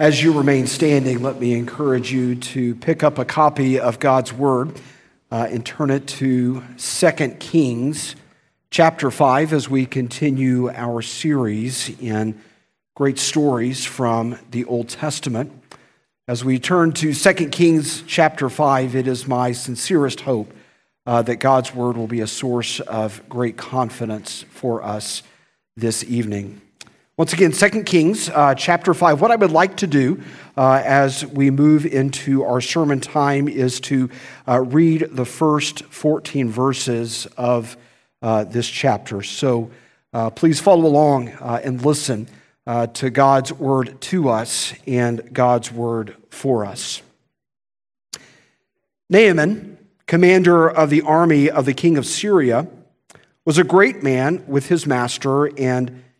As you remain standing, let me encourage you to pick up a copy of God's Word uh, and turn it to 2 Kings chapter 5 as we continue our series in great stories from the Old Testament. As we turn to 2 Kings chapter 5, it is my sincerest hope uh, that God's Word will be a source of great confidence for us this evening. Once again, 2 Kings uh, chapter 5. What I would like to do uh, as we move into our sermon time is to uh, read the first 14 verses of uh, this chapter. So uh, please follow along uh, and listen to God's word to us and God's word for us. Naaman, commander of the army of the king of Syria, was a great man with his master and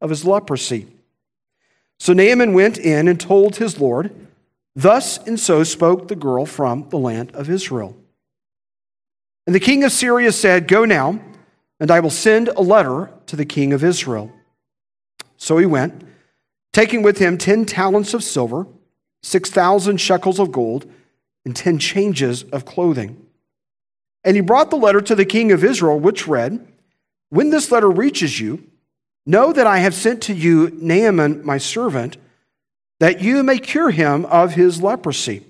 of his leprosy. So Naaman went in and told his Lord, Thus and so spoke the girl from the land of Israel. And the king of Syria said, Go now, and I will send a letter to the king of Israel. So he went, taking with him ten talents of silver, six thousand shekels of gold, and ten changes of clothing. And he brought the letter to the king of Israel, which read, When this letter reaches you, Know that I have sent to you Naaman, my servant, that you may cure him of his leprosy.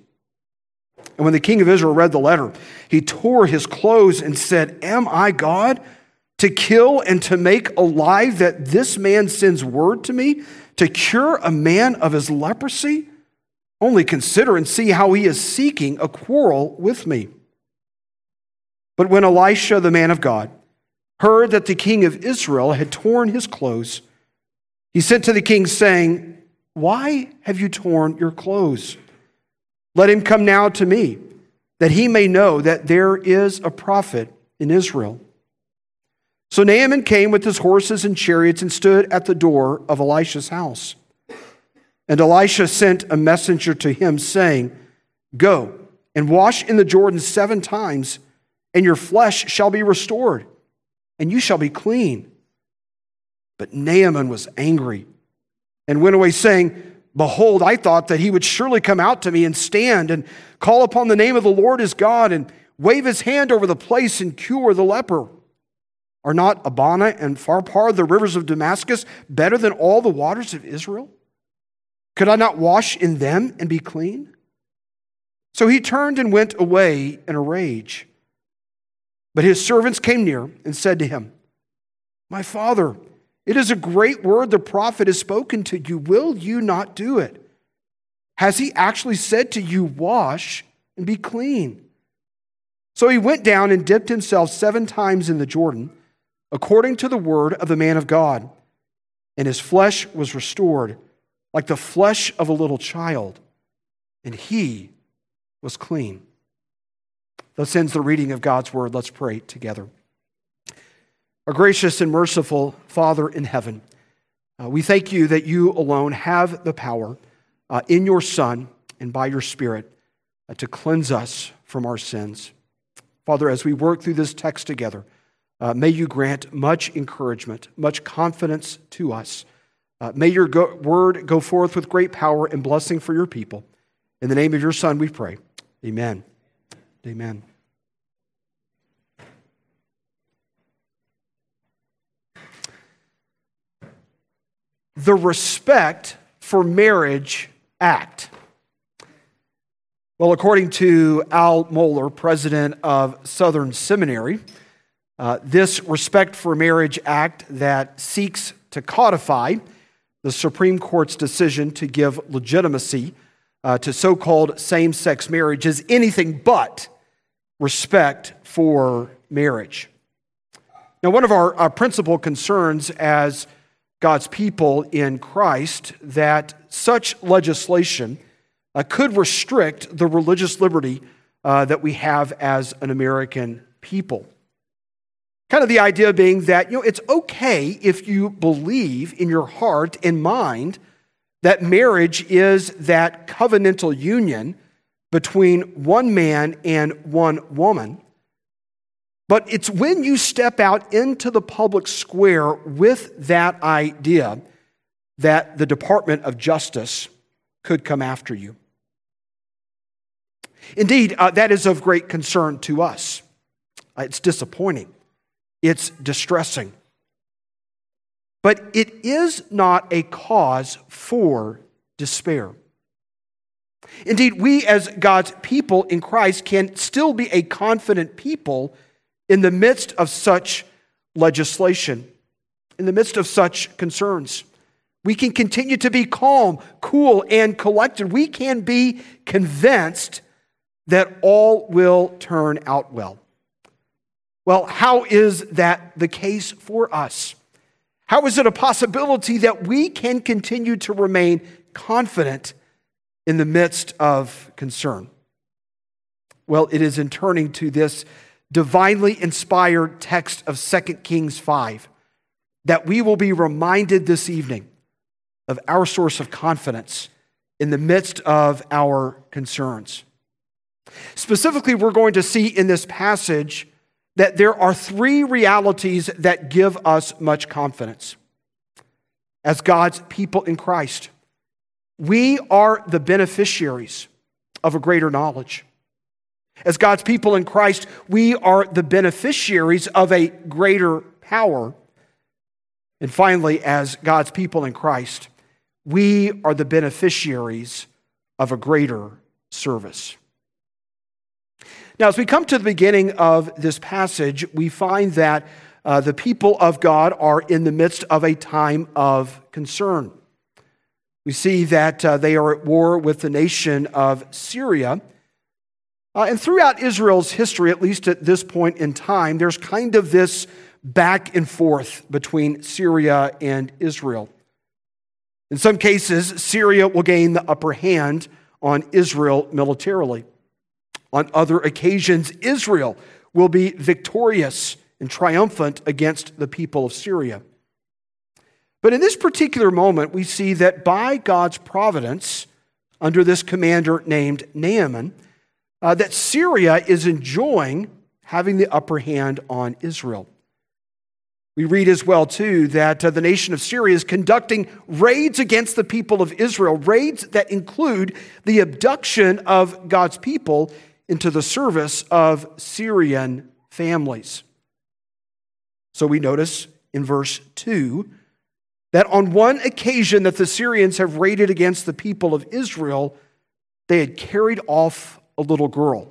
And when the king of Israel read the letter, he tore his clothes and said, Am I God to kill and to make alive that this man sends word to me to cure a man of his leprosy? Only consider and see how he is seeking a quarrel with me. But when Elisha, the man of God, heard that the king of Israel had torn his clothes, he sent to the king, saying, Why have you torn your clothes? Let him come now to me, that he may know that there is a prophet in Israel. So Naaman came with his horses and chariots and stood at the door of Elisha's house. And Elisha sent a messenger to him, saying, Go and wash in the Jordan seven times, and your flesh shall be restored and you shall be clean. But Naaman was angry and went away, saying, Behold, I thought that he would surely come out to me and stand and call upon the name of the Lord his God and wave his hand over the place and cure the leper. Are not Abana and Pharpar, the rivers of Damascus, better than all the waters of Israel? Could I not wash in them and be clean? So he turned and went away in a rage. But his servants came near and said to him, My father, it is a great word the prophet has spoken to you. Will you not do it? Has he actually said to you, Wash and be clean? So he went down and dipped himself seven times in the Jordan, according to the word of the man of God. And his flesh was restored, like the flesh of a little child, and he was clean. Thus ends the reading of God's word. Let's pray together. Our gracious and merciful Father in heaven, uh, we thank you that you alone have the power uh, in your Son and by your Spirit uh, to cleanse us from our sins. Father, as we work through this text together, uh, may you grant much encouragement, much confidence to us. Uh, may your go- word go forth with great power and blessing for your people. In the name of your Son, we pray. Amen. Amen. The Respect for Marriage Act. Well, according to Al Mohler, president of Southern Seminary, uh, this Respect for Marriage Act that seeks to codify the Supreme Court's decision to give legitimacy uh, to so called same sex marriage is anything but respect for marriage. Now, one of our, our principal concerns as God's people in Christ that such legislation uh, could restrict the religious liberty uh, that we have as an American people. Kind of the idea being that, you know, it's okay if you believe in your heart and mind that marriage is that covenantal union between one man and one woman. But it's when you step out into the public square with that idea that the Department of Justice could come after you. Indeed, uh, that is of great concern to us. Uh, it's disappointing, it's distressing. But it is not a cause for despair. Indeed, we as God's people in Christ can still be a confident people in the midst of such legislation, in the midst of such concerns. We can continue to be calm, cool, and collected. We can be convinced that all will turn out well. Well, how is that the case for us? How is it a possibility that we can continue to remain confident in the midst of concern? Well, it is in turning to this divinely inspired text of 2 Kings 5 that we will be reminded this evening of our source of confidence in the midst of our concerns. Specifically, we're going to see in this passage that there are three realities that give us much confidence. As God's people in Christ, we are the beneficiaries of a greater knowledge. As God's people in Christ, we are the beneficiaries of a greater power. And finally, as God's people in Christ, we are the beneficiaries of a greater service. Now, as we come to the beginning of this passage, we find that uh, the people of God are in the midst of a time of concern. We see that uh, they are at war with the nation of Syria. Uh, and throughout Israel's history, at least at this point in time, there's kind of this back and forth between Syria and Israel. In some cases, Syria will gain the upper hand on Israel militarily. On other occasions, Israel will be victorious and triumphant against the people of Syria. But in this particular moment, we see that by God's providence, under this commander named Naaman, uh, that Syria is enjoying having the upper hand on Israel. We read as well, too, that uh, the nation of Syria is conducting raids against the people of Israel, raids that include the abduction of God's people into the service of Syrian families. So we notice in verse 2 that on one occasion that the Syrians have raided against the people of Israel, they had carried off a little girl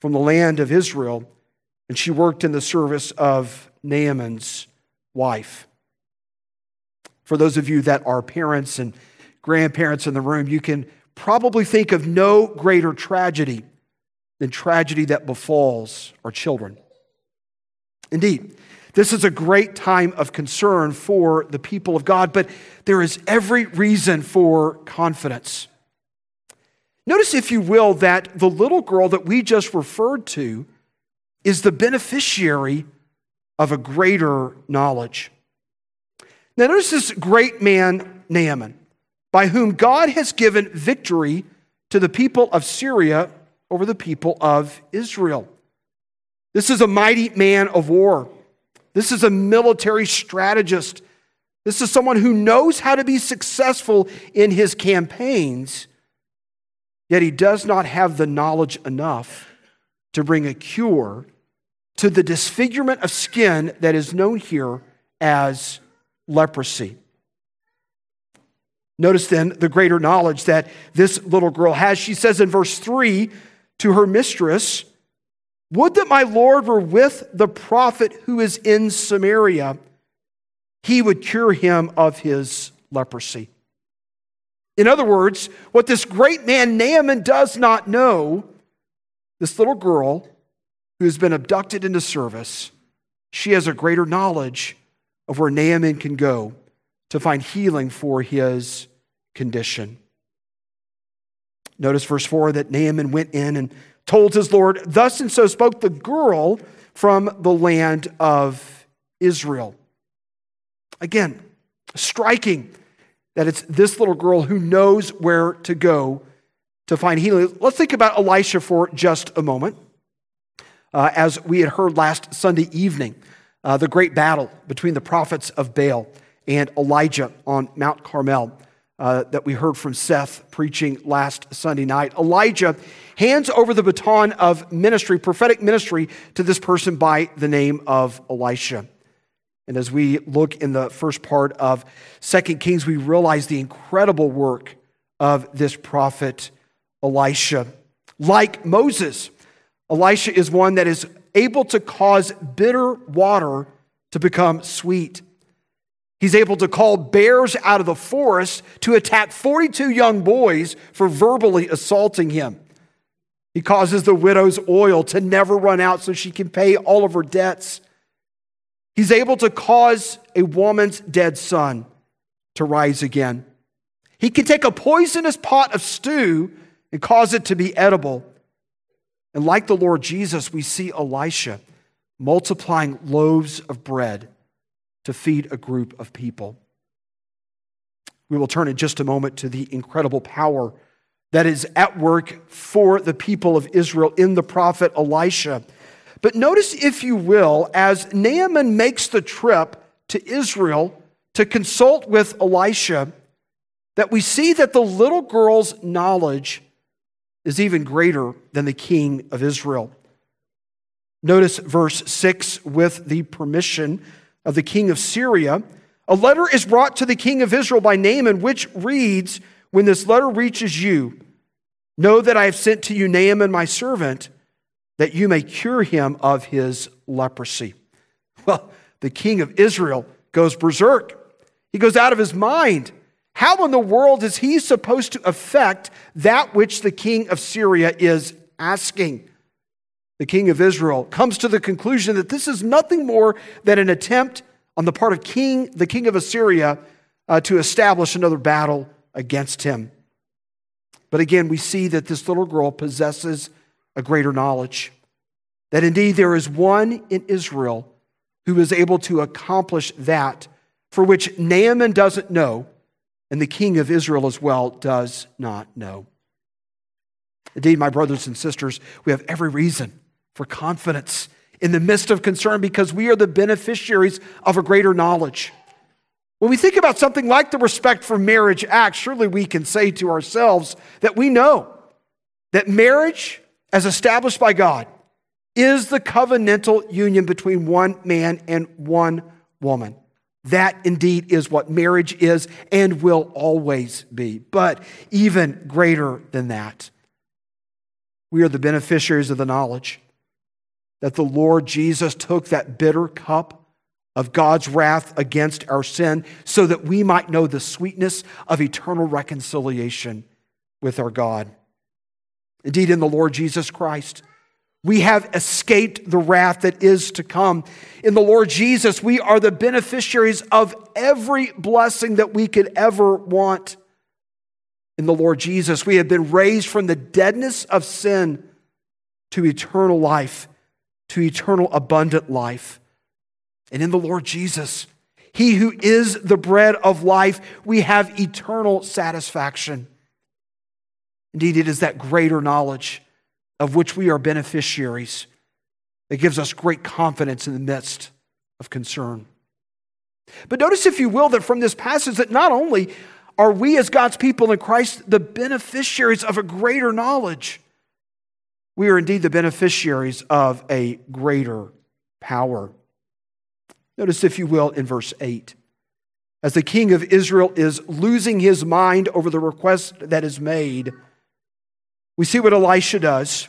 from the land of Israel, and she worked in the service of Naaman's wife. For those of you that are parents and grandparents in the room, you can probably think of no greater tragedy than tragedy that befalls our children. Indeed, this is a great time of concern for the people of God, but there is every reason for confidence. Notice, if you will, that the little girl that we just referred to is the beneficiary of a greater knowledge. Now, notice this great man, Naaman, by whom God has given victory to the people of Syria over the people of Israel. This is a mighty man of war. This is a military strategist. This is someone who knows how to be successful in his campaigns, yet he does not have the knowledge enough to bring a cure to the disfigurement of skin that is known here as leprosy. Notice then the greater knowledge that this little girl has. She says in verse 3 to her mistress, Would that my Lord were with the prophet who is in Samaria. He would cure him of his leprosy. In other words, what this great man Naaman does not know, this little girl who has been abducted into service, she has a greater knowledge of where Naaman can go to find healing for his condition. Notice verse 4 that Naaman went in and told his Lord, Thus and so spoke the girl from the land of Israel. Again, striking that it's this little girl who knows where to go to find healing. Let's think about Elisha for just a moment. Uh, as we had heard last Sunday evening, uh, the great battle between the prophets of Baal and Elijah on Mount Carmel uh, that we heard from Seth preaching last Sunday night. Elijah hands over the baton of ministry, prophetic ministry, to this person by the name of Elisha. And as we look in the first part of Second Kings, we realize the incredible work of this prophet Elisha. Like Moses, Elisha is one that is able to cause bitter water to become sweet. He's able to call bears out of the forest to attack 42 young boys for verbally assaulting him. He causes the widow's oil to never run out so she can pay all of her debts. He's able to cause a woman's dead son to rise again. He can take a poisonous pot of stew and cause it to be edible. And like the Lord Jesus, we see Elisha multiplying loaves of bread to feed a group of people. We will turn in just a moment to the incredible power that is at work for the people of Israel in the prophet Elisha. But notice, if you will, as Naaman makes the trip to Israel to consult with Elisha, that we see that the little girl's knowledge is even greater than the king of Israel. Notice verse 6 with the permission of the king of Syria, a letter is brought to the king of Israel by Naaman, which reads, When this letter reaches you, know that I have sent to you Naaman, my servant, that you may cure him of his leprosy. Well, the king of Israel goes berserk. He goes out of his mind. How in the world is he supposed to affect that which the king of Syria is asking? The king of Israel, comes to the conclusion that this is nothing more than an attempt on the part of king, the king of Assyria uh, to establish another battle against him. But again, we see that this little girl possesses a greater knowledge. That indeed there is one in Israel who is able to accomplish that for which Naaman doesn't know, and the king of Israel as well does not know. Indeed, my brothers and sisters, we have every reason for confidence in the midst of concern because we are the beneficiaries of a greater knowledge. When we think about something like the Respect for Marriage Act, surely we can say to ourselves that we know that marriage, as established by God, is the covenantal union between one man and one woman. That indeed is what marriage is and will always be. But even greater than that, we are the beneficiaries of the knowledge that the Lord Jesus took that bitter cup of God's wrath against our sin so that we might know the sweetness of eternal reconciliation with our God. Indeed, in the Lord Jesus Christ, we have escaped the wrath that is to come. In the Lord Jesus, we are the beneficiaries of every blessing that we could ever want. In the Lord Jesus, we have been raised from the deadness of sin to eternal life to eternal abundant life. And in the Lord Jesus, He who is the bread of life, we have eternal satisfaction. Indeed, it is that greater knowledge of which we are beneficiaries that gives us great confidence in the midst of concern. But notice, if you will, that from this passage, that not only are we as God's people in Christ the beneficiaries of a greater knowledge, we are indeed the beneficiaries of a greater power. Notice, if you will, in verse 8, as the king of Israel is losing his mind over the request that is made, we see what Elisha does.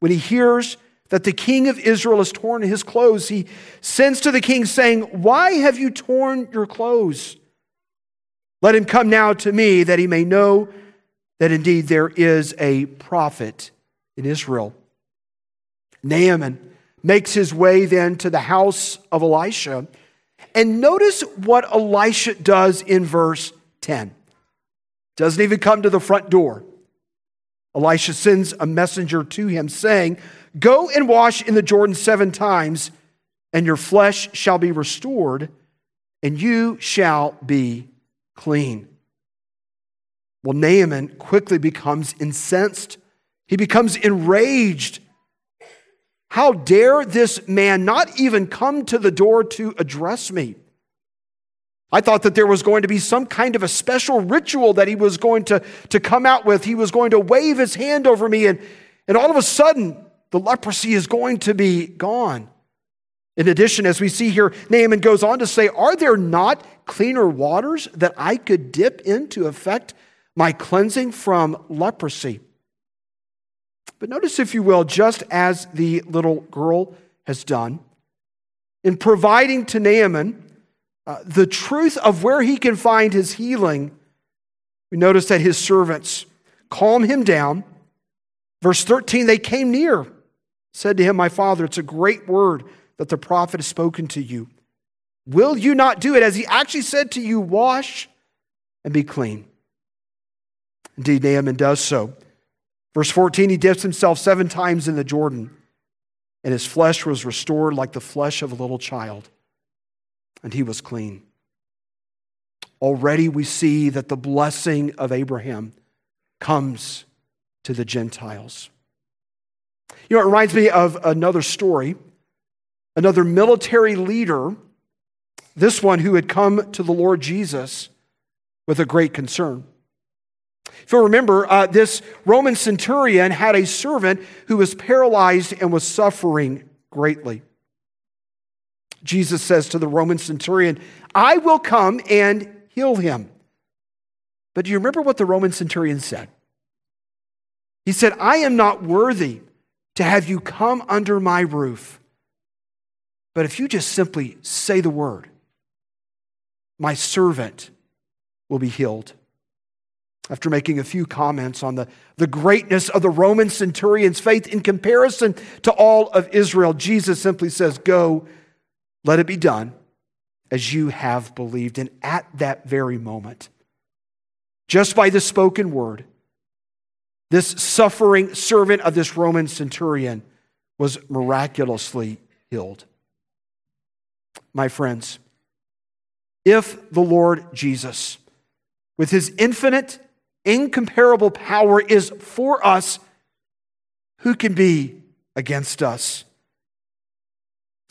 When he hears that the king of Israel has torn his clothes, he sends to the king, saying, Why have you torn your clothes? Let him come now to me that he may know that indeed there is a prophet in Israel. Naaman makes his way then to the house of Elisha. And notice what Elisha does in verse 10. Doesn't even come to the front door. Elisha sends a messenger to him, saying, Go and wash in the Jordan seven times, and your flesh shall be restored, and you shall be clean. Well, Naaman quickly becomes incensed. He becomes enraged. How dare this man not even come to the door to address me? I thought that there was going to be some kind of a special ritual that he was going to, to come out with. He was going to wave his hand over me, and, and all of a sudden, the leprosy is going to be gone. In addition, as we see here, Naaman goes on to say, Are there not cleaner waters that I could dip in to effect my cleansing from leprosy? But notice, if you will, just as the little girl has done, in providing to Naaman uh, the truth of where he can find his healing, we notice that his servants calm him down. Verse 13, they came near, said to him, My father, it's a great word that the prophet has spoken to you. Will you not do it? As he actually said to you, Wash and be clean. Indeed, Naaman does so. Verse 14, he dips himself seven times in the Jordan, and his flesh was restored like the flesh of a little child and he was clean. Already we see that the blessing of Abraham comes to the Gentiles. You know, it reminds me of another story, another military leader, this one who had come to the Lord Jesus with a great concern. If you'll remember, uh, this Roman centurion had a servant who was paralyzed and was suffering greatly. Jesus says to the Roman centurion, I will come and heal him. But do you remember what the Roman centurion said? He said, I am not worthy to have you come under my roof. But if you just simply say the word, my servant will be healed. After making a few comments on the, the greatness of the Roman centurion's faith in comparison to all of Israel, Jesus simply says, Go let it be done as you have believed. And at that very moment, just by the spoken word, this suffering servant of this Roman centurion was miraculously healed. My friends, if the Lord Jesus, with his infinite, incomparable power, is for us, who can be against us?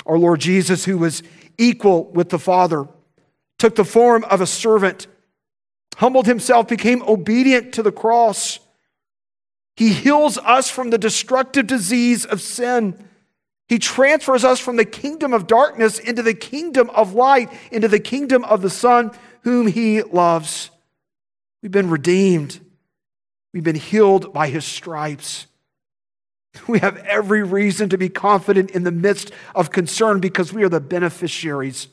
Our Lord Jesus, who was equal with the Father, took the form of a servant, humbled himself, became obedient to the cross. He heals us from the destructive disease of sin. He transfers us from the kingdom of darkness into the kingdom of light, into the kingdom of the Son whom he loves. We've been redeemed. We've been healed by his stripes. We have every reason to be confident in the midst of concern because we are the beneficiaries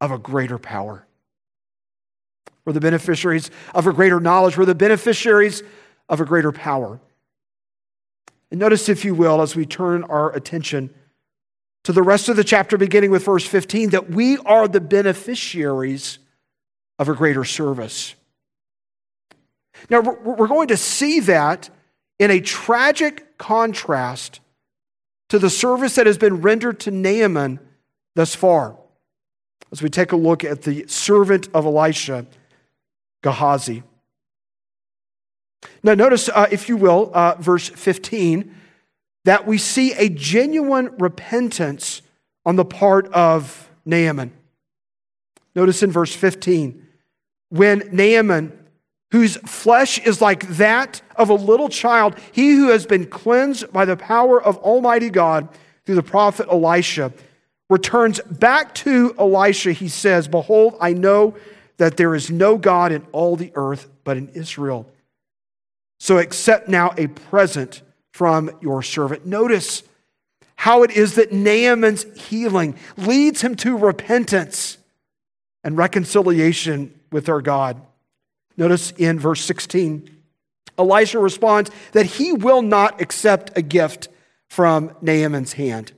of a greater power. We're the beneficiaries of a greater knowledge. We're the beneficiaries of a greater power. And notice, if you will, as we turn our attention to the rest of the chapter, beginning with verse 15, that we are the beneficiaries of a greater service. Now, we're going to see that in a tragic contrast to the service that has been rendered to Naaman thus far. As we take a look at the servant of Elisha, Gehazi. Now, notice, uh, if you will, uh, verse 15, that we see a genuine repentance on the part of Naaman. Notice in verse 15, when Naaman whose flesh is like that of a little child, he who has been cleansed by the power of Almighty God through the prophet Elisha, returns back to Elisha. He says, Behold, I know that there is no God in all the earth but in Israel. So accept now a present from your servant. Notice how it is that Naaman's healing leads him to repentance and reconciliation with our God. Notice in verse 16, Elisha responds that he will not accept a gift from Naaman's hand.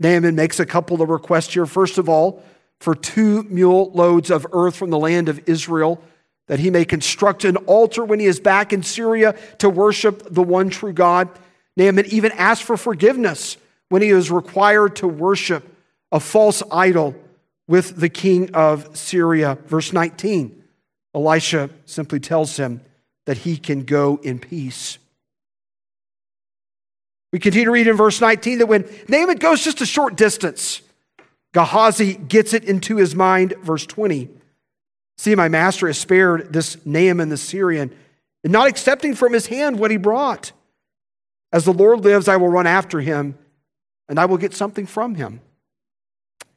Naaman makes a couple of requests here. First of all, for two mule loads of earth from the land of Israel that he may construct an altar when he is back in Syria to worship the one true God. Naaman even asked for forgiveness when he was required to worship a false idol with the king of Syria. Verse 19 Elisha simply tells him that he can go in peace. We continue to read in verse 19 that when Naaman goes just a short distance, Gehazi gets it into his mind. Verse 20 See, my master has spared this Naaman the Syrian, and not accepting from his hand what he brought. As the Lord lives, I will run after him, and I will get something from him.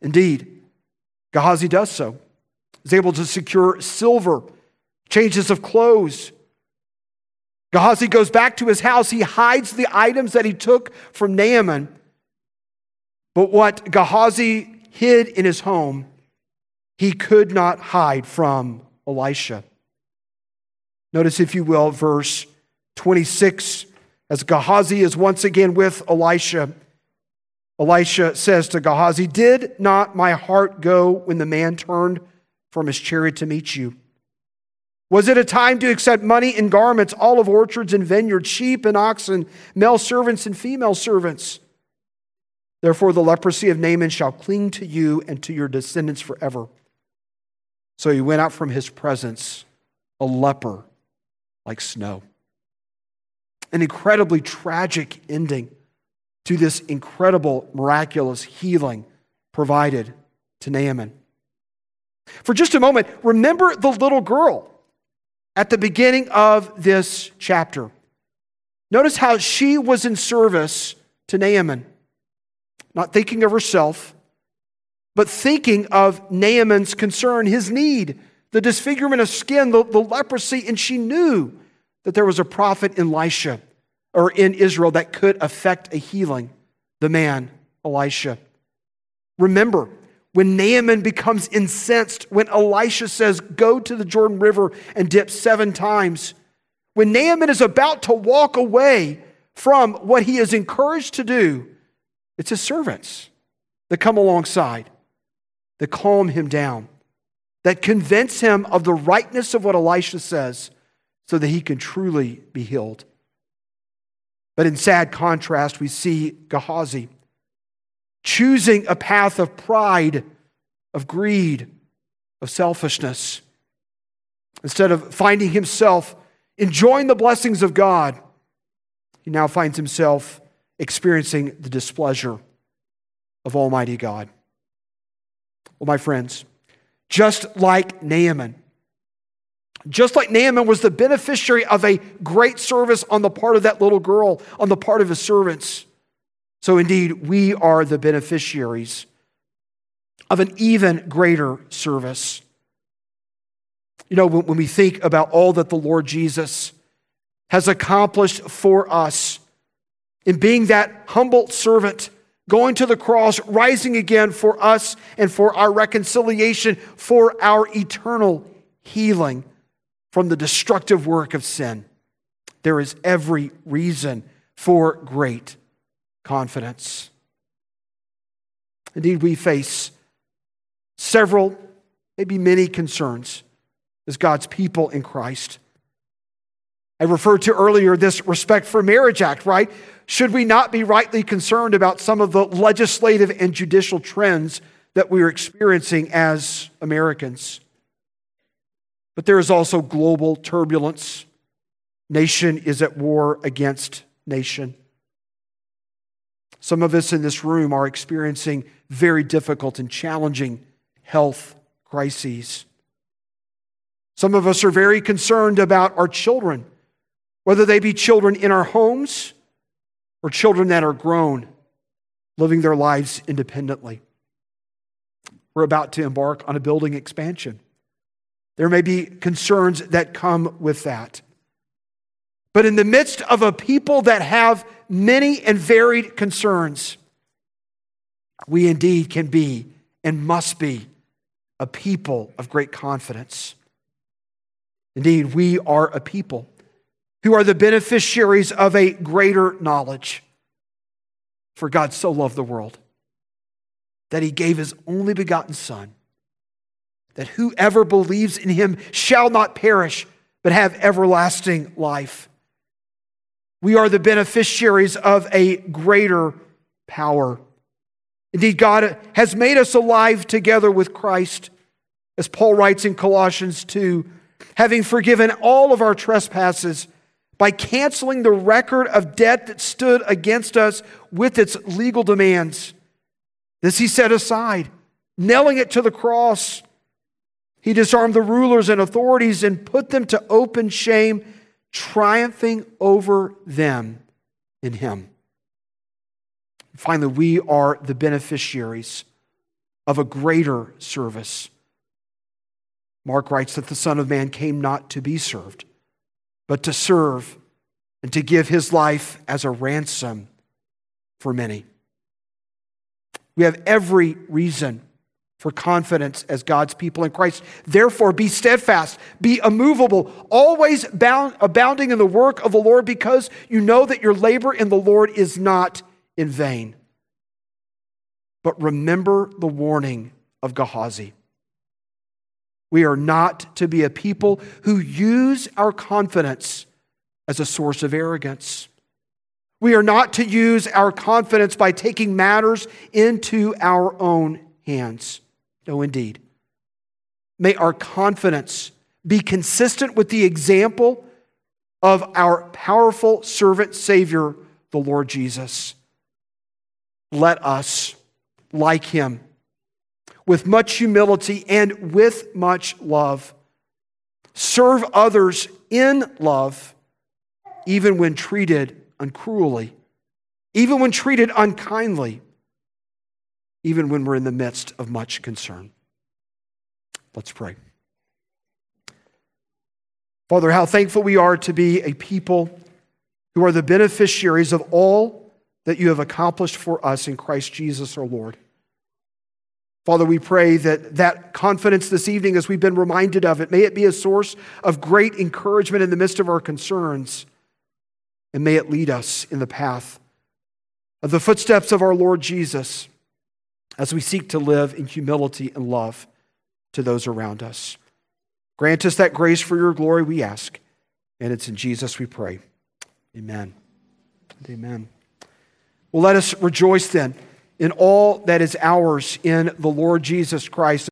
Indeed, Gehazi does so. He's able to secure silver, changes of clothes. Gehazi goes back to his house. He hides the items that he took from Naaman. But what Gehazi hid in his home, he could not hide from Elisha. Notice, if you will, verse 26, as Gehazi is once again with Elisha. Elisha says to Gehazi, Did not my heart go when the man turned from his chariot to meet you? Was it a time to accept money and garments, olive orchards and vineyards, sheep and oxen, male servants and female servants? Therefore, the leprosy of Naaman shall cling to you and to your descendants forever. So he went out from his presence, a leper like snow. An incredibly tragic ending to this incredible, miraculous healing provided to Naaman. For just a moment, remember the little girl at the beginning of this chapter. Notice how she was in service to Naaman not thinking of herself, but thinking of Naaman's concern, his need, the disfigurement of skin, the, the leprosy, and she knew that there was a prophet in Elisha or in Israel that could affect a healing, the man, Elisha. Remember, when Naaman becomes incensed, when Elisha says, Go to the Jordan River and dip seven times, when Naaman is about to walk away from what he is encouraged to do, it's his servants that come alongside, that calm him down, that convince him of the rightness of what Elisha says so that he can truly be healed. But in sad contrast, we see Gehazi choosing a path of pride, of greed, of selfishness. Instead of finding himself enjoying the blessings of God, he now finds himself experiencing the displeasure of Almighty God. Well, my friends, just like Naaman, just like Naaman was the beneficiary of a great service on the part of that little girl, on the part of his servants, so indeed we are the beneficiaries of an even greater service. You know, when we think about all that the Lord Jesus has accomplished for us, in being that humble servant, going to the cross, rising again for us and for our reconciliation, for our eternal healing from the destructive work of sin. There is every reason for great confidence. Indeed, we face several, maybe many concerns as God's people in Christ. I referred to earlier this Respect for Marriage Act, right? Should we not be rightly concerned about some of the legislative and judicial trends that we are experiencing as Americans? But there is also global turbulence. Nation is at war against nation. Some of us in this room are experiencing very difficult and challenging health crises. Some of us are very concerned about our children, whether they be children in our homes or children that are grown, living their lives independently. We're about to embark on a building expansion. There may be concerns that come with that. But in the midst of a people that have many and varied concerns, we indeed can be and must be a people of great confidence. Indeed, we are a people who are the beneficiaries of a greater knowledge. For God so loved the world that he gave his only begotten Son, that whoever believes in him shall not perish, but have everlasting life. We are the beneficiaries of a greater power. Indeed, God has made us alive together with Christ, as Paul writes in Colossians 2, having forgiven all of our trespasses by canceling the record of debt that stood against us with its legal demands. This he set aside, nailing it to the cross. He disarmed the rulers and authorities and put them to open shame, triumphing over them in him. Finally, we are the beneficiaries of a greater service. Mark writes that the Son of Man came not to be served, but to serve and to give his life as a ransom for many. We have every reason for confidence as God's people in Christ. Therefore, be steadfast, be immovable, always bound, abounding in the work of the Lord, because you know that your labor in the Lord is not in vain. But remember the warning of Gehazi. We are not to be a people who use our confidence as a source of arrogance. We are not to use our confidence by taking matters into our own hands. No, indeed. May our confidence be consistent with the example of our powerful servant Savior, the Lord Jesus. Let us, like him, with much humility and with much love, serve others in love, even when treated uncruelly, even when treated unkindly even when we're in the midst of much concern. Let's pray. Father, how thankful we are to be a people who are the beneficiaries of all that you have accomplished for us in Christ Jesus our Lord. Father, we pray that that confidence this evening, as we've been reminded of it, may it be a source of great encouragement in the midst of our concerns, and may it lead us in the path of the footsteps of our Lord Jesus as we seek to live in humility and love to those around us. Grant us that grace for your glory, we ask. And it's in Jesus we pray. Amen. Amen. Well, let us rejoice then in all that is ours in the Lord Jesus Christ.